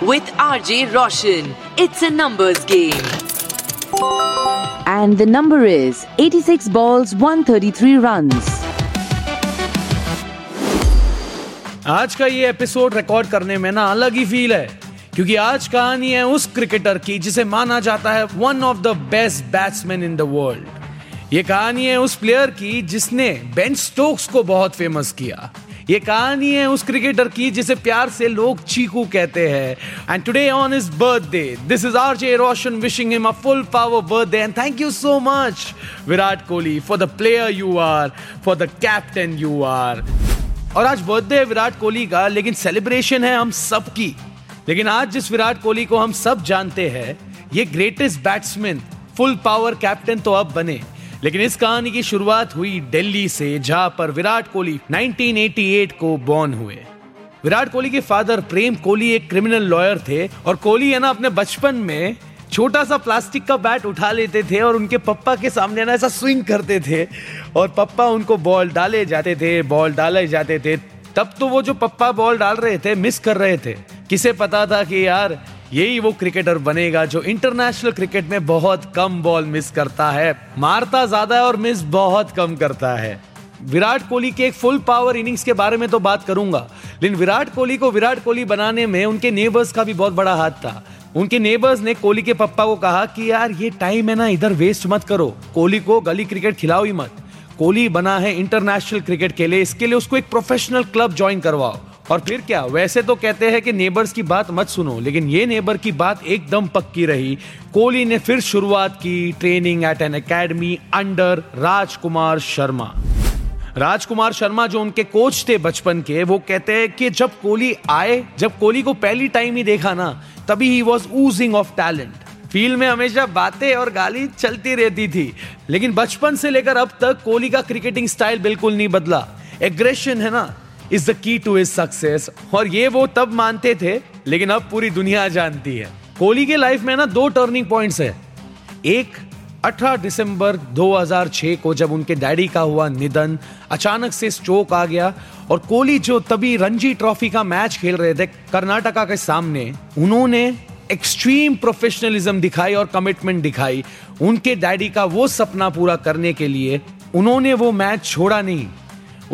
with RJ Roshan. It's a numbers game. And the number is 86 balls, 133 runs. आज का ये episode record करने में ना अलग ही फील है क्योंकि आज कहानी है उस क्रिकेटर की जिसे माना जाता है one of the best batsman in the world ये कहानी है उस प्लेयर की जिसने बेन स्टोक्स को बहुत फ़ेमस किया ये कहानी है उस क्रिकेटर की जिसे प्यार से लोग चीकू कहते हैं। And today on his birthday this is R J Roshan wishing him a full power birthday and thank you so much Virat Kohli for the player you are for the captain you are और आज birthday है विराट कोहली का, लेकिन celebration है हम सब की लेकिन आज जिस विराट कोहली को हम सब जानते हैं, ये greatest batsman full power captain तो अब बने। लेकिन इस कहानी की शुरुआत हुई दिल्ली से, जहाँ पर विराट कोहली 1988 को बॉर्न हुए। विराट कोहली के फादर प्रेम कोहली एक क्रिमिनल लॉयर थे और कोहली है ना, अपने बचपन में छोटा सा प्लास्टिक का बैट उठा लेते थे और उनके पप्पा के सामने ना, ऐसा स्विंग करते थे और पप्पा उनको बॉल डाले जाते थे, बॉल डाले जाते थे। तब तो वो जो पप्पा बॉल डाल रहे थे, मिस कर रहे थे। किसे पता था कि यार यही वो क्रिकेटर बनेगा जो इंटरनेशनल क्रिकेट में बहुत कम बॉल मिस करता है। मारता ज़्यादा है और मिस बहुत कम करता है। विराट कोहली के एक फुल पावर इनिंग्स के बारे में तो बात करूँगा। लेकिन विराट कोहली को विराट कोहली बनाने में उनके नेबर्स का भी बहुत बड़ा हाथ था। उनके नेबर्स ने कोहली के पप्पा को कहा कि यार ये टाइम है ना, इधर वेस्ट मत करो। कोहली को गली क्रिकेट खिलाओ ही मत। कोहली बना है इंटरनेशनल क्रिकेट के लिए। इसके लिए उसको एक प्रोफेशनल क्लब ज्वाइन करवाओ। और फिर क्या, वैसे तो कहते हैं कि नेबर्स की बात मत सुनो, लेकिन ये नेबर की बात एकदम पक्की रही। कोहली ने फिर शुरुआत की training at an academy under Rajkumar Sharma. Rajkumar Sharma जो उनके कोच थे बचपन के, वो कहते हैं कि जब कोहली आए, जब कोहली को पहली टाइम ही देखा ना, तभी he was oozing of talent field में हमेशा बातें और गाली चलती रहती थी, लेकिन बचपन से लेकर अब तक कोहली का क्रिकेटिंग स्टाइल बिल्कुल नहीं बदला। एग्रेशन है ना is the key to his success और ये वो तब मानते थे, लेकिन अब पूरी दुनिया जानती है। कोहली के लाइफ में ना दो टर्निंग पॉइंट्स है। एक 18 दिसंबर 2006 को जब उनके डैडी का हुआ निधन, अचानक से स्ट्रोक आ गया और कोहली जो तभी रणजी ट्रॉफी का मैच खेल रहे थे कर्नाटका के सामने, उन्होंने एक्सट्रीम प्रोफेशनलिज्म दिखाई और कमिटमेंट दिखाई। उनके डैडी का वो सपना पूरा करने के लिए उन्होंने वो मैच छोड़ा नहीं।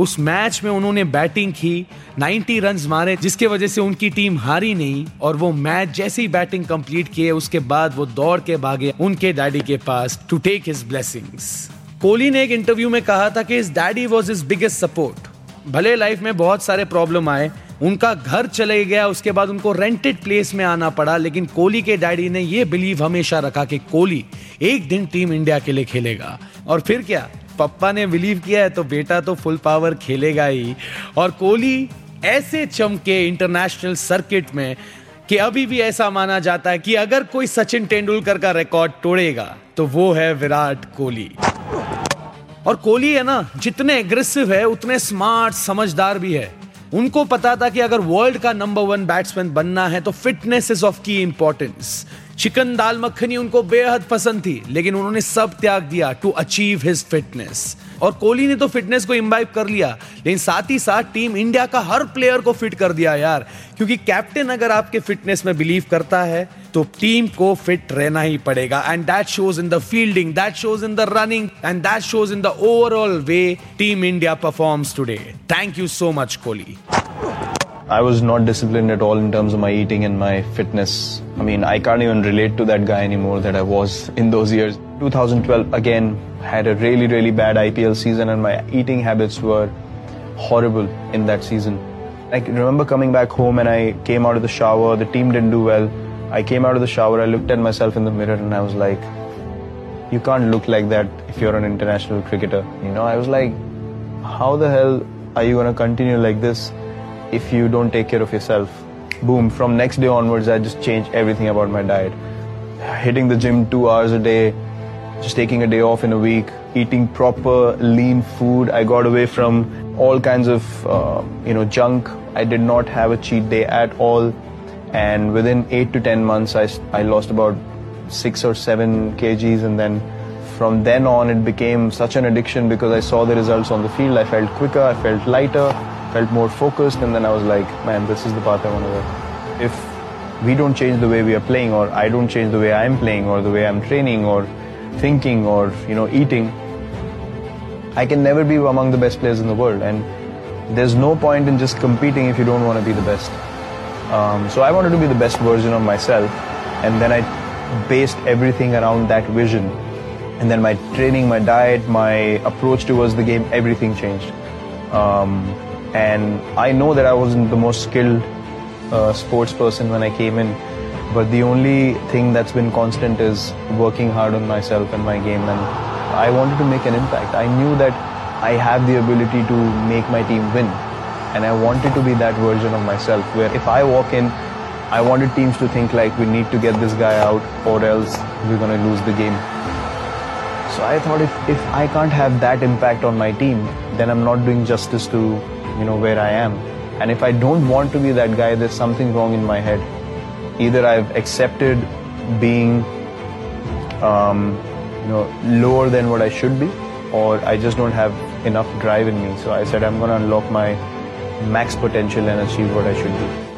उस मैच में उन्होंने बैटिंग की 90 रन्स मारे, जिसके वजह से उनकी टीम हारी नहीं, और वो मैच जैसे ही बैटिंग कंप्लीट किए, उसके बाद वो दौड़ के भागे उनके डैडी के पास to take his blessings Kohli ने एक इंटरव्यू में कहा था कि इस daddy was his biggest support भले लाइफ में बहुत सारे प्रॉब्लम आए, उनका घर चले गया, उसके बाद उनको रेंटेड प्लेस में आना पड़ा, लेकिन कोहली के डैडी ने ये बिलीव हमेशा रखा कि कोहली एक दिन टीम इंडिया के लिए खेलेगा। और फिर क्या? पप्पा ने बिलीव किया है तो बेटा तो फुल पावर खेलेगा ही। और कोहली ऐसे चमके इंटरनेशनल सर्किट में कि अभी भी ऐसा माना जाता है कि अगर कोई सचिन तेंदुलकर का रिकॉर्ड तोड़ेगा तो वो है विराट कोहली। और कोहली है ना, जितने एग्रेसिव है, उतने स्मार्ट समझदार भी है। उनको पता था कि अगर वर्ल्ड का नंबर वन बैट्समैन बनना है तो fitness is of key importance chicken दाल मक्खनी उनको बेहद पसंद थी, लेकिन उन्होंने सब त्याग दिया टू अचीव हिज फिटनेस और कोहली ने तो फिटनेस को इम्बाइब कर लिया, लेकिन साथ ही साथ टीम इंडिया का हर प्लेयर को फिट कर दिया यार। क्योंकि कैप्टन अगर आपके फिटनेस में बिलीव करता है तो टीम को फिट रहना ही पड़ेगा। And that shows in the fielding that shows in the running and that shows in the overall way team India performs today thank you so much Kohli. I was not disciplined at all in terms of my eating and my fitness. I mean, I can't even relate to that guy anymore that I was in those years. 2012 again had a really really bad IPL season and my eating habits were horrible in that season. I remember coming back home and I came out of the shower. The team didn't do well. I came out of the shower. I looked at myself in the mirror and I was like, "You can't look like that if you're an international cricketer." You know, I was like, "How the hell are you gonna continue like this?" If you don't take care of yourself, boom, from next day onwards, I just changed everything about my diet. Hitting the gym two hours a day, just taking a day off in a week, eating proper lean food. I got away from all kinds of, uh, you know, junk. I did not have a cheat day at all. And within eight to 10 months, I, I lost about six or seven kgs. And then from then on, it became such an addiction because I saw the results on the field. I felt quicker, I felt lighter, felt more focused. And then I was like, man, this is the path I want to go. If we don't change the way we are playing, or I don't change the way I'm playing, or the way I'm training, or thinking, or you know, eating, I can never be among the best players in the world. And there's no point in just competing if you don't want to be the best. Um, so I wanted to be the best version of myself, and then I based everything around that vision. And then my training, my diet, my approach towards the game, everything changed. Um, and I know that I wasn't the most skilled uh, sports person when I came in, but the only thing that's been constant is working hard on myself and my game. And I wanted to make an impact. I knew that I have the ability to make my team win. And I wanted to be that version of myself where if I walk in, I wanted teams to think like we need to get this guy out or else we're going to lose the game. So I thought if, if I can't have that impact on my team, then I'm not doing justice to, you know, where I am. And if I don't want to be that guy, there's something wrong in my head. Either I've accepted being, um, you know, lower than what I should be, or I just don't have enough drive in me. So I said I'm going to unlock my max potential and achieve what I should be.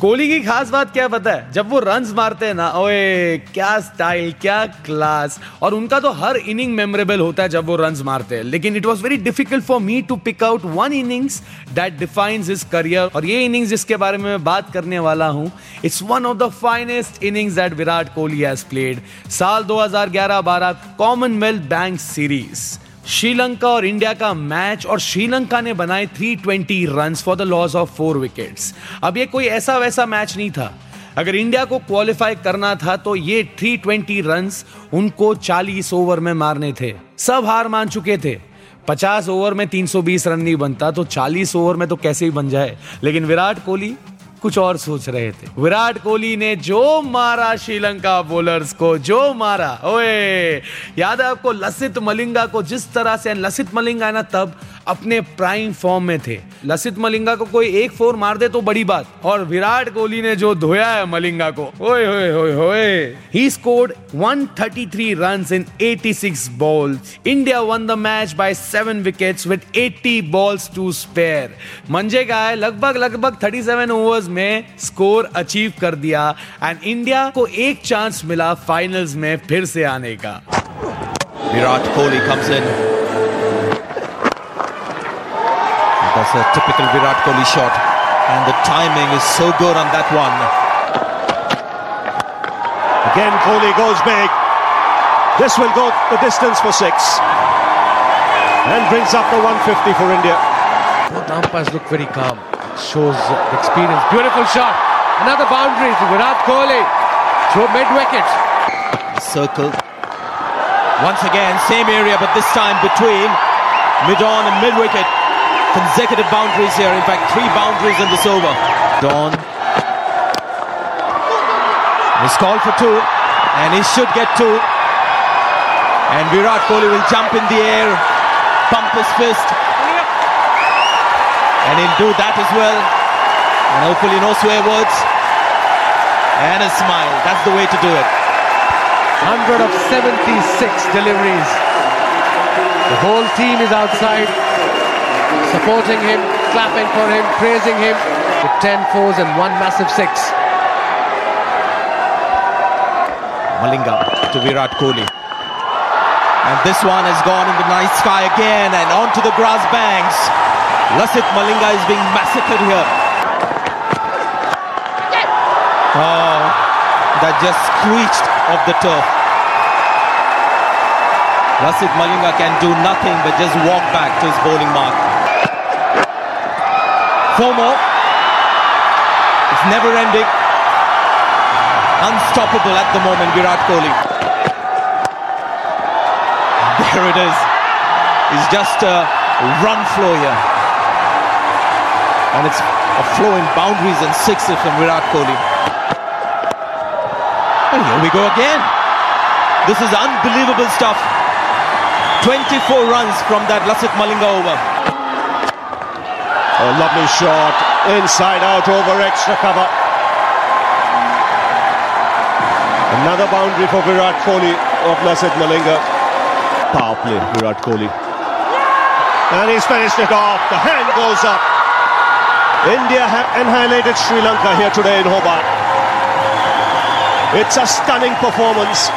Kohli की खास बात क्या पता है? जब वो run मारते हैं ना, ओए, क्या स्टाइल क्या क्लास और उनका तो हर इनिंग मेमोरेबल होता है जब वो रन मारते हैं। लेकिन it was very difficult for me to pick out one innings that defines his career और ये इनिंग्स जिसके बारे में मैं बात करने वाला हूँ it's one of the finest innings that Virat Kohli has played साल 2011-12 कॉमनवेल्थ बैंक सीरीज़ श्रीलंका और इंडिया का मैच और श्रीलंका ने बनाए 320 runs for the loss of four wickets अब ये कोई ऐसा वैसा मैच नहीं था। अगर इंडिया को क्वालिफाई करना था तो ये 320 रन्स उनको 40 ओवर में मारने थे। सब हार मान चुके थे। 50 ओवर में 320 रन नहीं बनता तो 40 ओवर में तो कैसे ही बन जाए। लेकिन विराट कोहली कुछ और सोच रहे थे। विराट कोहली ने जो मारा श्रीलंका बोलर्स को, जो मारा, ओए, याद है आपको लसित मलिंगा को जिस तरह से लसित मलिंगा है ना, तब अपने प्राइम फॉर्म में थे। लसित मलिंगा को कोई एक फोर मार दे तो बड़ी बात। और विराट कोहली ने जो धोया है मलिंगा को, ओए होए होए होए he scored 133 runs in 86 balls India won the match by 7 wickets with 80 balls to spare मंजे का है, लगभग लगभग 37 ओवर्स में स्कोर अचीव कर दिया एंड इंडिया को एक चांस मिला फाइनल्स में फिर से आने का। Virat Kohli comes in. That's a typical Virat Kohli shot. And the timing is so good on that one. Again, Kohli goes big. This will go the distance for six. And brings up the 150 for India. Both umpires look very calm. Shows experience. Beautiful shot. Another boundary to Virat Kohli. Through mid wicket. Circle. Once again, same area, but this time between mid-on and mid-wicket. Consecutive boundaries here. In fact, three boundaries in this over. Dawn. He's called for two, and he should get two. And Virat Kohli will jump in the air, pump his fist, and he'll do that as well. And hopefully no swear words. And a smile. That's the way to do it. 100 of 76 deliveries. The whole team is outside, supporting him, clapping for him, praising him with 10 fours and one massive six. Malinga to Virat Kohli. And this one has gone in the night sky again and onto the grass banks. Lasit Malinga is being massacred here. Oh, that just screeched off the turf. Lasit Malinga can do nothing but just walk back to his bowling mark. Four more. It's never ending. Unstoppable at the moment, Virat Kohli. There it is. It's just a run flow here. And it's a flow in boundaries and sixes from Virat Kohli. And here we go again. This is unbelievable stuff. 24 runs from that Lasit Malinga over. A lovely shot, inside out over extra cover. Another boundary for Virat Kohli of Lasit Malinga. Power play, Virat Kohli. And he's finished it off. The hand goes up. India have annihilated Sri Lanka here today in Hobart. It's a stunning performance.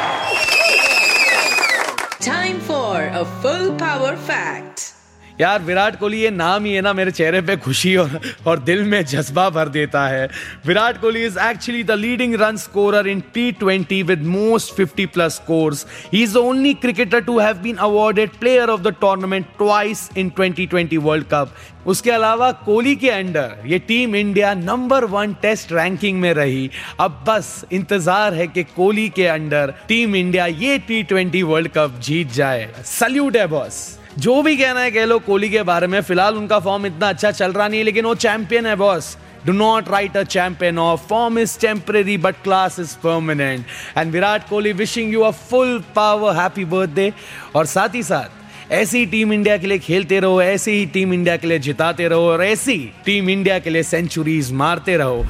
Time for a full power fact. यार, विराट कोहली ये नाम ही है ना मेरे चेहरे पे खुशी और और दिल में जज्बा भर देता है। Virat Kohli is actually the leading run scorer in T twenty with most 50 plus scores he is the only cricketer to have been awarded player of the tournament twice in 2020 world cup उसके अलावा कोहली के under ये team India number one test ranking में रही। अब बस इंतज़ार है कि कोहली के अंडर टीम इंडिया ये टी ट्वेंटी वर्ल्ड कप जीत जाए। सल्यूट है बॉस जो भी कहना है कह लो, कोहली के बारे में। फ़िलहाल उनका फॉर्म इतना अच्छा चल रहा नहीं है, लेकिन वो चैंपियन है boss do not write a champion off form is temporary but class is permanent and Virat Kohli wishing you a full power happy birthday और साथ ही साथ, ऐसी टीम इंडिया के लिए खेलते रहो, ऐसी ही टीम इंडिया के लिए जिताते रहो, और ऐसी टीम इंडिया के लिए सेंचुरीज मारते रहो।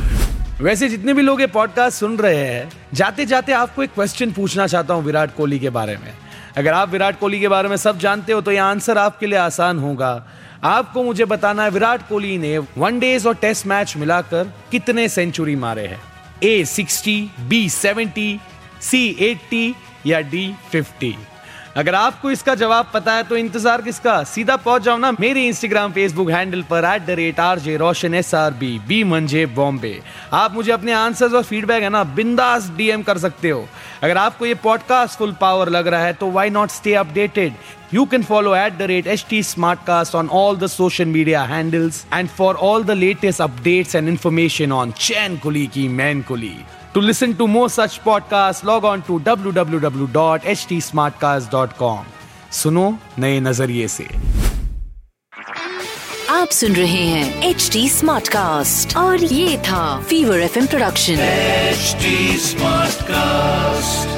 वैसे जितने भी लोग ये पॉडकास्ट सुन रहे हैं जाते जाते आपको एक क्वेश्चन पूछना चाहता हूँ विराट कोहली के बारे में। अगर आप विराट कोहली के बारे में सब जानते हो तो ये आंसर आपके लिए आसान होगा। आपको मुझे बताना है, विराट कोहली ने वन डेज़ और टेस्ट मैच मिलाकर कितने सेंचुरी मारे हैं? A sixty B seventy C eighty या डी फिफ्टी अगर आपको इसका जवाब पता है तो इंतज़ार किसका? सीधा पहुँच जाओ ना मेरे इंस्टाग्राम फेसबुक हैंडल पर at the rate R J Roshan S R B B मंजे बॉम्बे। आप मुझे अपने आंसर्स और फीडबैक है ना बिंदास डीएम कर सकते हो। अगर आपको ये पॉडकास्ट फुल पावर लग रहा है तो why not stay updated you You can follow at the rate HT Smartcast on all the social media handles and for all the latest updates and information on Chen Kuli ki, Man Kuli. To listen to more such podcasts, log on to www.htsmartcast.com. सुनो नए नज़रिए से आप सुन रहे हैं H D smart cast और ये था fever F production H smart Smartcast.